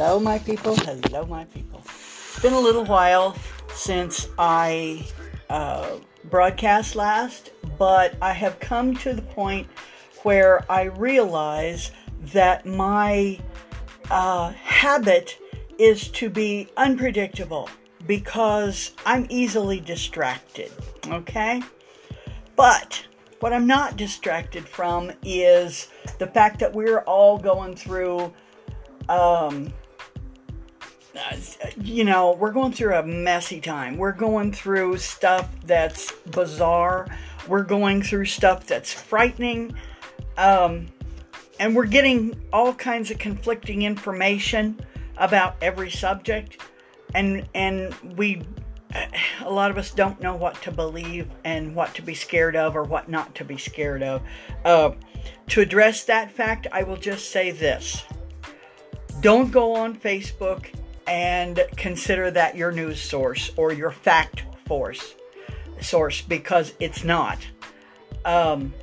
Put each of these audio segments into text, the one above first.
Hello, my people. Hello, my people. It's been a little while since I uh, broadcast last, but I have come to the point where I realize that my uh, habit is to be unpredictable because I'm easily distracted. Okay? But what I'm not distracted from is the fact that we're all going through um, you know, we're going through a messy time. We're going through stuff that's bizarre. We're going through stuff that's frightening. Um, and we're getting all kinds of conflicting information about every subject. And, and we, a lot of us don't know what to believe and what to be scared of or what not to be scared of. Uh, to address that fact, I will just say this don't go on Facebook and consider that your news source or your fact force source because it's not. Um,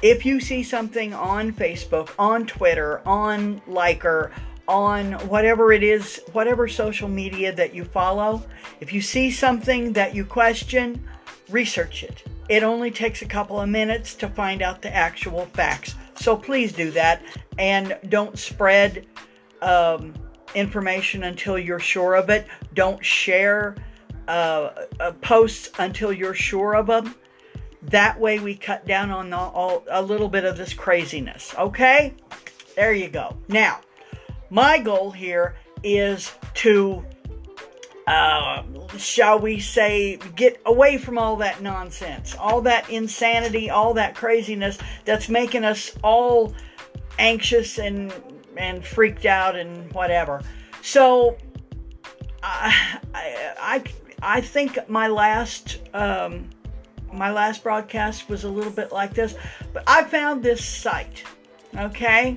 if you see something on Facebook, on Twitter, on Liker, on whatever it is, whatever social media that you follow, if you see something that you question, research it. It only takes a couple of minutes to find out the actual facts. So please do that and don't spread um, information until you're sure of it. Don't share uh, uh, posts until you're sure of them. That way, we cut down on the, all, a little bit of this craziness. Okay? There you go. Now, my goal here is to, uh, shall we say, get away from all that nonsense, all that insanity, all that craziness that's making us all anxious and and freaked out and whatever. So I I I think my last um, my last broadcast was a little bit like this, but I found this site, okay,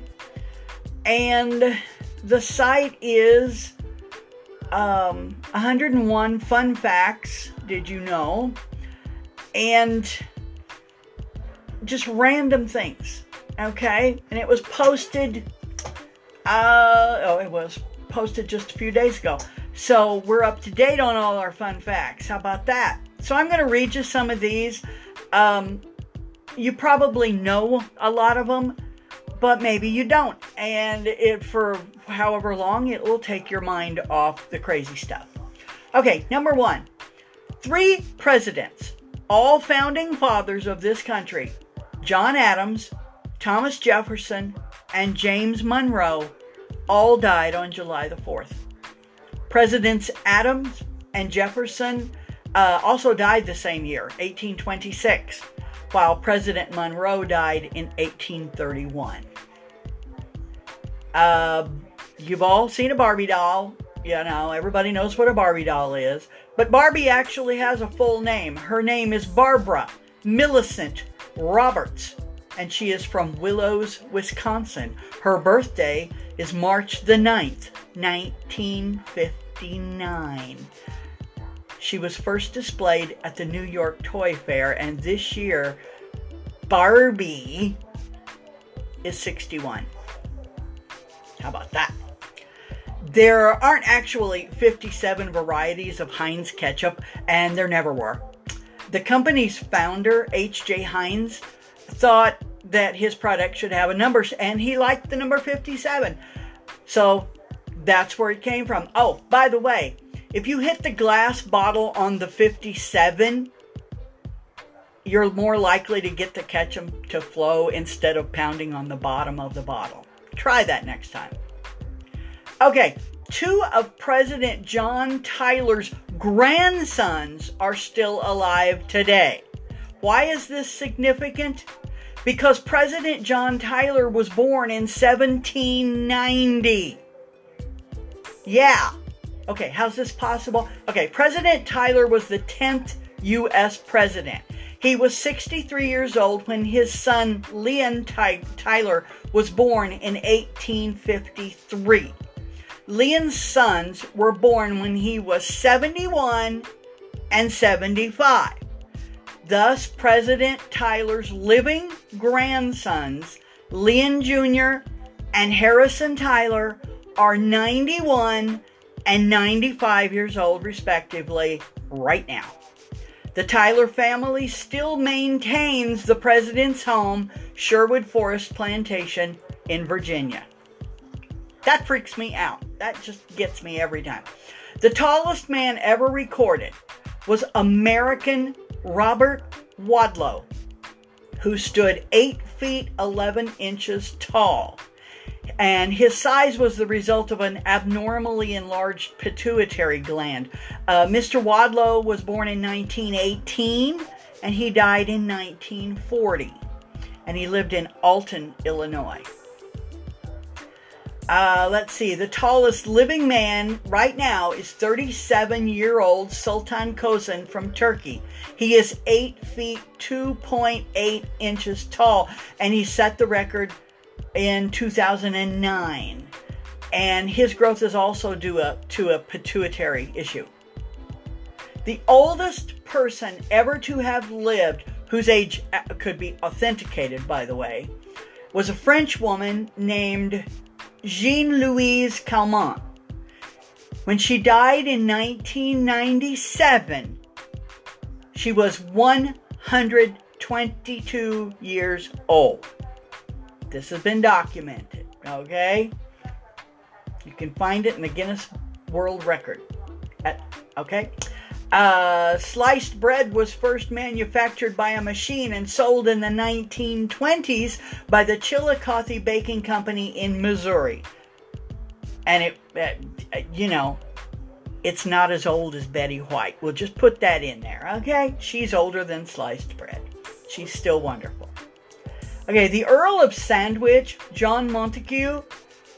and the site is um, 101 fun facts. Did you know? And just random things, okay, and it was posted uh, oh, it was posted just a few days ago. So we're up to date on all our fun facts. How about that? So I'm going to read you some of these. Um, you probably know a lot of them, but maybe you don't. And it for however long it will take your mind off the crazy stuff. Okay, number one three presidents, all founding fathers of this country John Adams, Thomas Jefferson, and James Monroe all died on July the 4th. Presidents Adams and Jefferson uh, also died the same year, 1826, while President Monroe died in 1831. Uh, you've all seen a Barbie doll. You know, everybody knows what a Barbie doll is. But Barbie actually has a full name. Her name is Barbara Millicent Roberts and she is from Willows, Wisconsin. Her birthday is March the 9th, 1959. She was first displayed at the New York Toy Fair, and this year, Barbie is 61. How about that? There aren't actually 57 varieties of Heinz ketchup, and there never were. The company's founder, H.J. Heinz, thought that his product should have a number, and he liked the number 57. So that's where it came from. Oh, by the way, if you hit the glass bottle on the 57, you're more likely to get the ketchup to flow instead of pounding on the bottom of the bottle. Try that next time. Okay, two of President John Tyler's grandsons are still alive today. Why is this significant? Because President John Tyler was born in 1790. Yeah. Okay, how's this possible? Okay, President Tyler was the 10th U.S. president. He was 63 years old when his son Leon Ty- Tyler was born in 1853. Leon's sons were born when he was 71 and 75. Thus, President Tyler's living grandsons, Leon Jr. and Harrison Tyler, are 91 and 95 years old, respectively, right now. The Tyler family still maintains the president's home, Sherwood Forest Plantation in Virginia. That freaks me out. That just gets me every time. The tallest man ever recorded was American Robert Wadlow, who stood 8 feet 11 inches tall. And his size was the result of an abnormally enlarged pituitary gland. Uh, Mr. Wadlow was born in 1918 and he died in 1940. And he lived in Alton, Illinois. Uh, let's see. The tallest living man right now is 37 year old Sultan Kösen from Turkey. He is 8 feet 2.8 inches tall, and he set the record in 2009. And his growth is also due to a pituitary issue. The oldest person ever to have lived, whose age uh, could be authenticated, by the way, was a French woman named Jeanne Louise Calment. When she died in 1997, she was 122 years old. This has been documented, okay? You can find it in the Guinness World Record. At, Okay? Uh, sliced bread was first manufactured by a machine and sold in the 1920s by the Chillicothe Baking Company in Missouri. And it, uh, you know, it's not as old as Betty White. We'll just put that in there, okay? She's older than sliced bread. She's still wonderful. Okay, the Earl of Sandwich, John Montagu,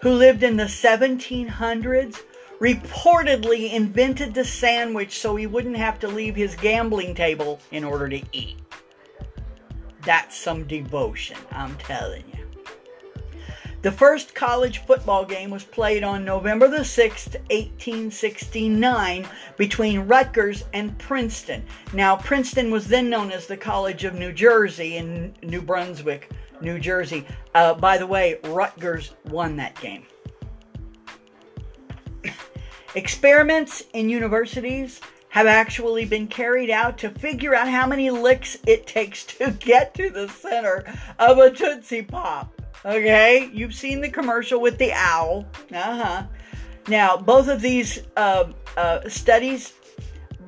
who lived in the 1700s, reportedly invented the sandwich so he wouldn't have to leave his gambling table in order to eat. That's some devotion, I'm telling you. The first college football game was played on November the 6th, 1869, between Rutgers and Princeton. Now, Princeton was then known as the College of New Jersey in New Brunswick, New Jersey. Uh, by the way, Rutgers won that game. Experiments in universities have actually been carried out to figure out how many licks it takes to get to the center of a Tootsie Pop. Okay, you've seen the commercial with the owl. Uh huh. Now, both of these uh, uh, studies,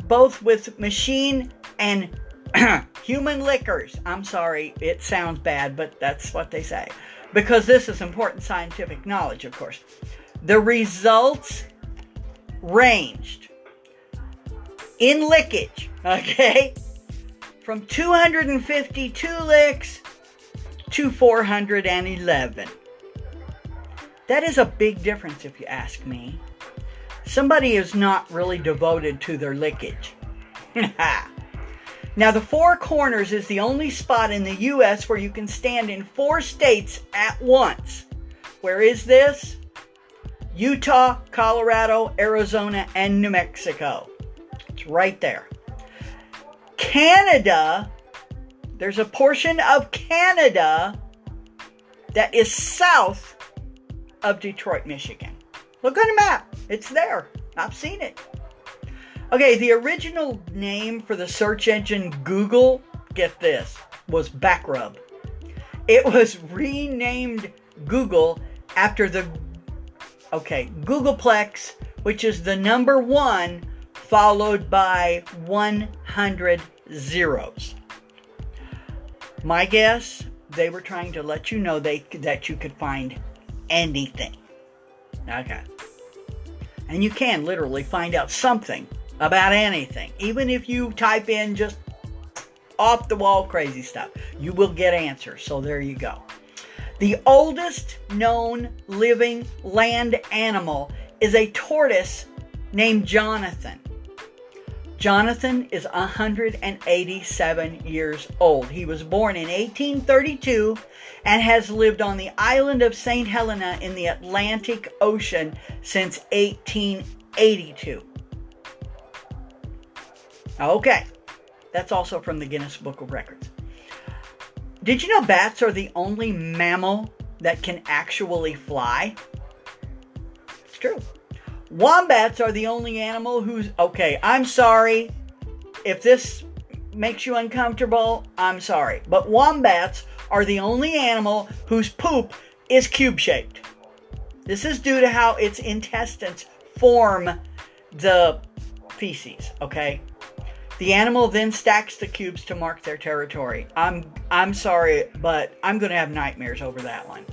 both with machine and human lickers. I'm sorry, it sounds bad, but that's what they say. Because this is important scientific knowledge, of course. The results ranged in lickage, okay, from 252 licks to 411. That is a big difference if you ask me. Somebody is not really devoted to their lickage. now, the Four Corners is the only spot in the U.S. where you can stand in four states at once. Where is this? Utah, Colorado, Arizona, and New Mexico. It's right there. Canada, there's a portion of Canada that is south of Detroit, Michigan. Look on the map, it's there. I've seen it. Okay, the original name for the search engine Google, get this, was Backrub. It was renamed Google after the Okay, googolplex, which is the number one, followed by 100 zeros. My guess, they were trying to let you know they that you could find anything. Okay. And you can literally find out something about anything. Even if you type in just off the wall crazy stuff, you will get answers. So there you go. The oldest known living land animal is a tortoise named Jonathan. Jonathan is 187 years old. He was born in 1832 and has lived on the island of St. Helena in the Atlantic Ocean since 1882. Okay, that's also from the Guinness Book of Records. Did you know bats are the only mammal that can actually fly? It's true. Wombats are the only animal who's okay. I'm sorry if this makes you uncomfortable. I'm sorry, but wombats are the only animal whose poop is cube shaped. This is due to how its intestines form the feces, okay? The animal then stacks the cubes to mark their territory. I'm I'm sorry, but I'm going to have nightmares over that one.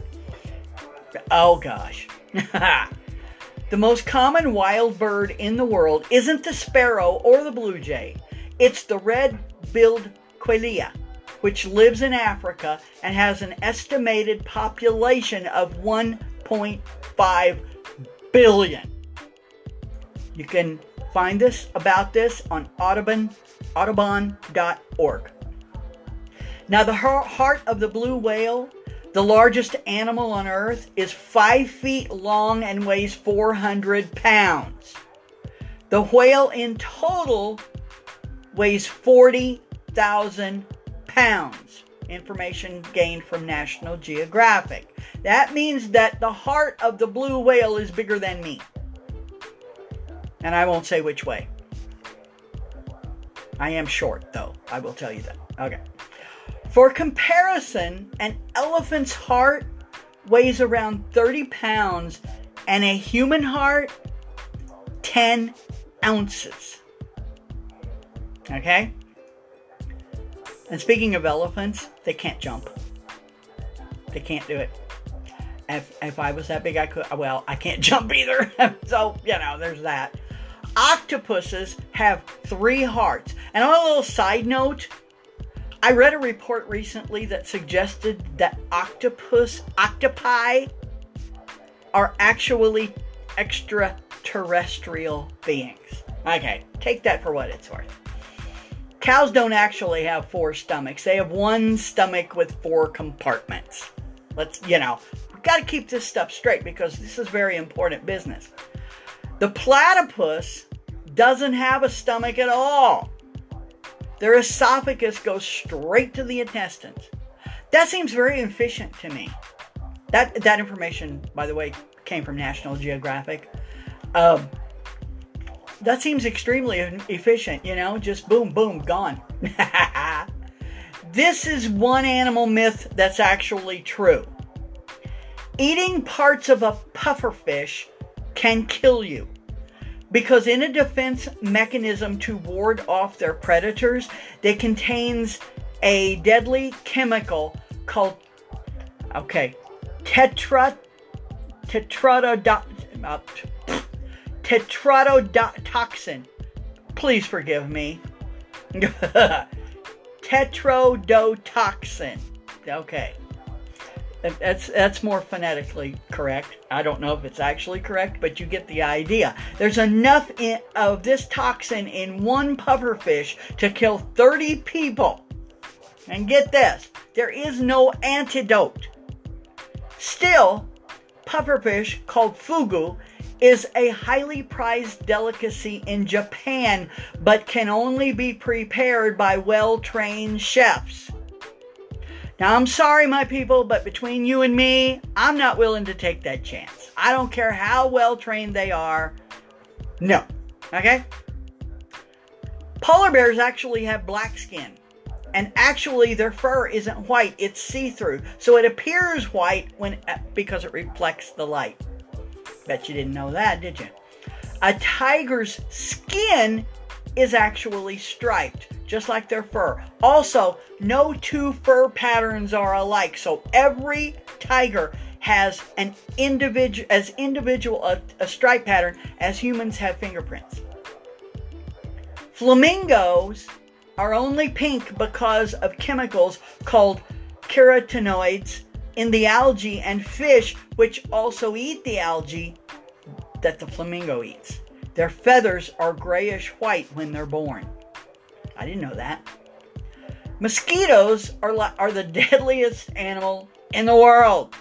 Oh gosh. the most common wild bird in the world isn't the sparrow or the blue jay. It's the red-billed quelea, which lives in Africa and has an estimated population of 1.5 billion. You can find this about this on Audubon, audubon.org. Now, the heart of the blue whale, the largest animal on earth, is five feet long and weighs 400 pounds. The whale in total weighs 40,000 pounds. Information gained from National Geographic. That means that the heart of the blue whale is bigger than me. And I won't say which way. I am short, though. I will tell you that. Okay. For comparison, an elephant's heart weighs around 30 pounds, and a human heart, 10 ounces. Okay? And speaking of elephants, they can't jump. They can't do it. If, if I was that big, I could. Well, I can't jump either. so, you know, there's that. Octopuses have three hearts. And on a little side note, I read a report recently that suggested that octopus, octopi, are actually extraterrestrial beings. Okay, take that for what it's worth. Cows don't actually have four stomachs. They have one stomach with four compartments. Let's, you know, we've got to keep this stuff straight because this is very important business. The platypus doesn't have a stomach at all. Their esophagus goes straight to the intestines. That seems very efficient to me. That that information, by the way, came from National Geographic. Um, that seems extremely efficient, you know, just boom, boom, gone. this is one animal myth that's actually true. Eating parts of a pufferfish can kill you because in a defense mechanism to ward off their predators, they contains a deadly chemical called okay, tetra tetrodotoxin. Uh, tetrodotoxin. Please forgive me. Tetrodotoxin. Okay. That's that's more phonetically correct. I don't know if it's actually correct, but you get the idea. There's enough in, of this toxin in one pufferfish to kill 30 people. And get this, there is no antidote. Still, pufferfish called fugu is a highly prized delicacy in Japan, but can only be prepared by well trained chefs. Now, I'm sorry, my people, but between you and me, I'm not willing to take that chance. I don't care how well trained they are. No. Okay? Polar bears actually have black skin. And actually, their fur isn't white, it's see through. So it appears white when because it reflects the light. Bet you didn't know that, did you? A tiger's skin is actually striped, just like their fur. Also, no two fur patterns are alike, so every tiger has an individual as individual a, a stripe pattern as humans have fingerprints. Flamingos are only pink because of chemicals called carotenoids in the algae and fish, which also eat the algae that the flamingo eats. Their feathers are grayish white when they're born. I didn't know that. Mosquitoes are, are the deadliest animal in the world.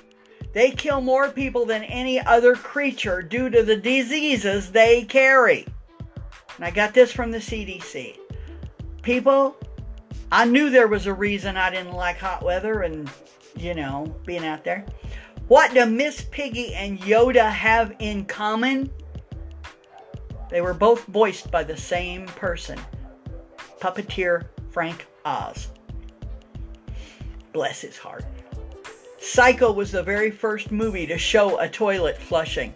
They kill more people than any other creature due to the diseases they carry. And I got this from the CDC. People, I knew there was a reason I didn't like hot weather and, you know, being out there. What do Miss Piggy and Yoda have in common? They were both voiced by the same person, puppeteer Frank Oz. Bless his heart. Psycho was the very first movie to show a toilet flushing.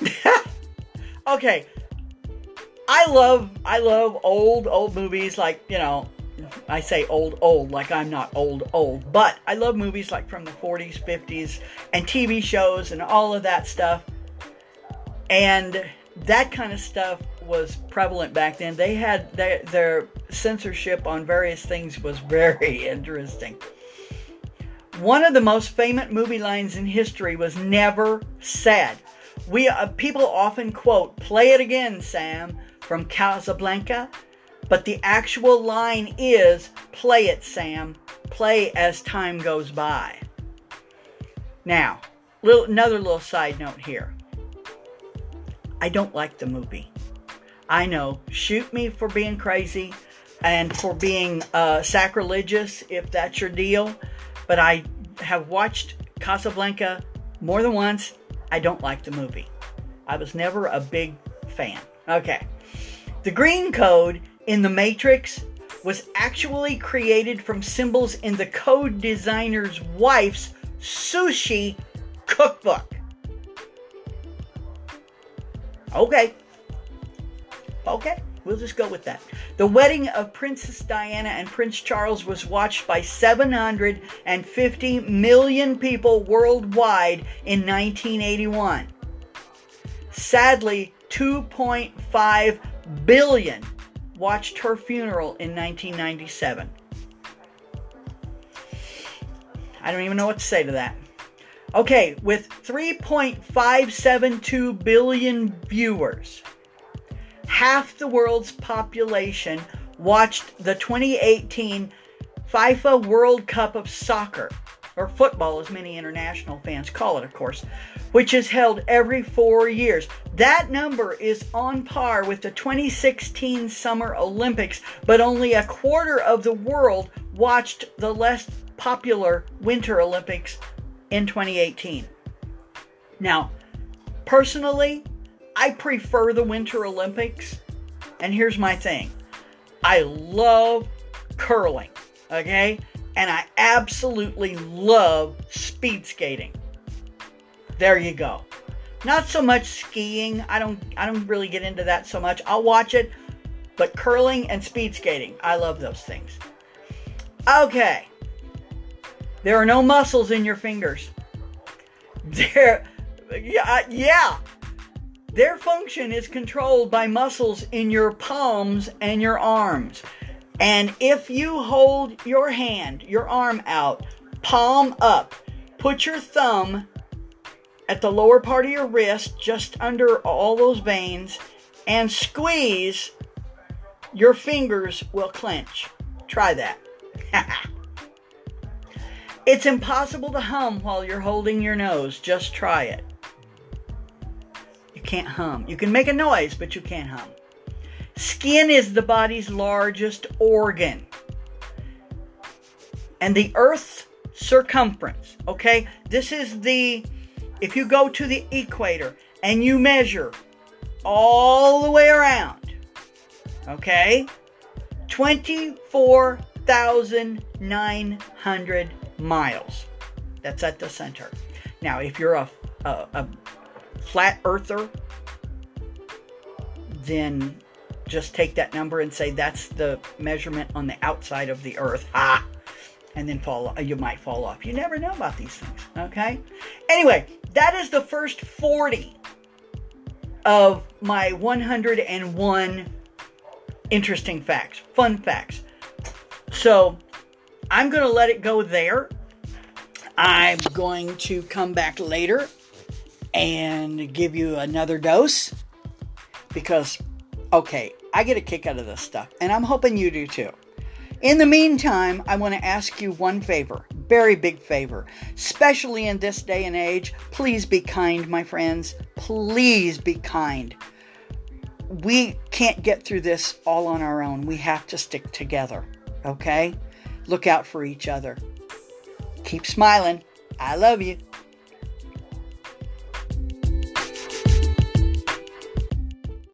okay. I love I love old old movies like, you know, I say old, old, like I'm not old, old, but I love movies like from the 40s, 50s, and TV shows and all of that stuff. And that kind of stuff was prevalent back then. They had their, their censorship on various things was very interesting. One of the most famous movie lines in history was never said. We uh, people often quote "Play it again, Sam" from Casablanca but the actual line is play it, Sam. Play as time goes by. Now, little, another little side note here. I don't like the movie. I know, shoot me for being crazy and for being uh, sacrilegious if that's your deal, but I have watched Casablanca more than once. I don't like the movie. I was never a big fan. Okay. The green code in the Matrix was actually created from symbols in the code designer's wife's sushi cookbook. Okay. Okay, we'll just go with that. The wedding of Princess Diana and Prince Charles was watched by 750 million people worldwide in 1981. Sadly, 2.5 billion watched her funeral in 1997. I don't even know what to say to that. Okay, with 3.572 billion viewers, half the world's population watched the 2018 FIFA World Cup of Soccer, or football, as many international fans call it, of course, which is held every four years. That number is on par with the 2016 Summer Olympics, but only a quarter of the world watched the less popular Winter Olympics in 2018. Now, personally, I prefer the Winter Olympics, and here's my thing I love curling, okay? And I absolutely love speed skating. There you go. Not so much skiing. I don't I don't really get into that so much. I'll watch it, but curling and speed skating, I love those things. Okay. There are no muscles in your fingers. There yeah, yeah. Their function is controlled by muscles in your palms and your arms. And if you hold your hand, your arm out, palm up, put your thumb at the lower part of your wrist, just under all those veins, and squeeze, your fingers will clench. Try that. it's impossible to hum while you're holding your nose. Just try it. You can't hum. You can make a noise, but you can't hum. Skin is the body's largest organ. And the Earth's circumference, okay? This is the if you go to the equator and you measure all the way around, okay, 24,900 miles. That's at the center. Now, if you're a, a, a flat earther, then just take that number and say that's the measurement on the outside of the earth. Ah! And then fall you might fall off. You never know about these things, okay? Anyway, that is the first 40 of my 101 interesting facts, fun facts. So I'm going to let it go there. I'm going to come back later and give you another dose because, okay, I get a kick out of this stuff, and I'm hoping you do too. In the meantime, I want to ask you one favor very big favor, especially in this day and age. Please be kind, my friends. Please be kind. We can't get through this all on our own. We have to stick together, okay? Look out for each other. Keep smiling. I love you.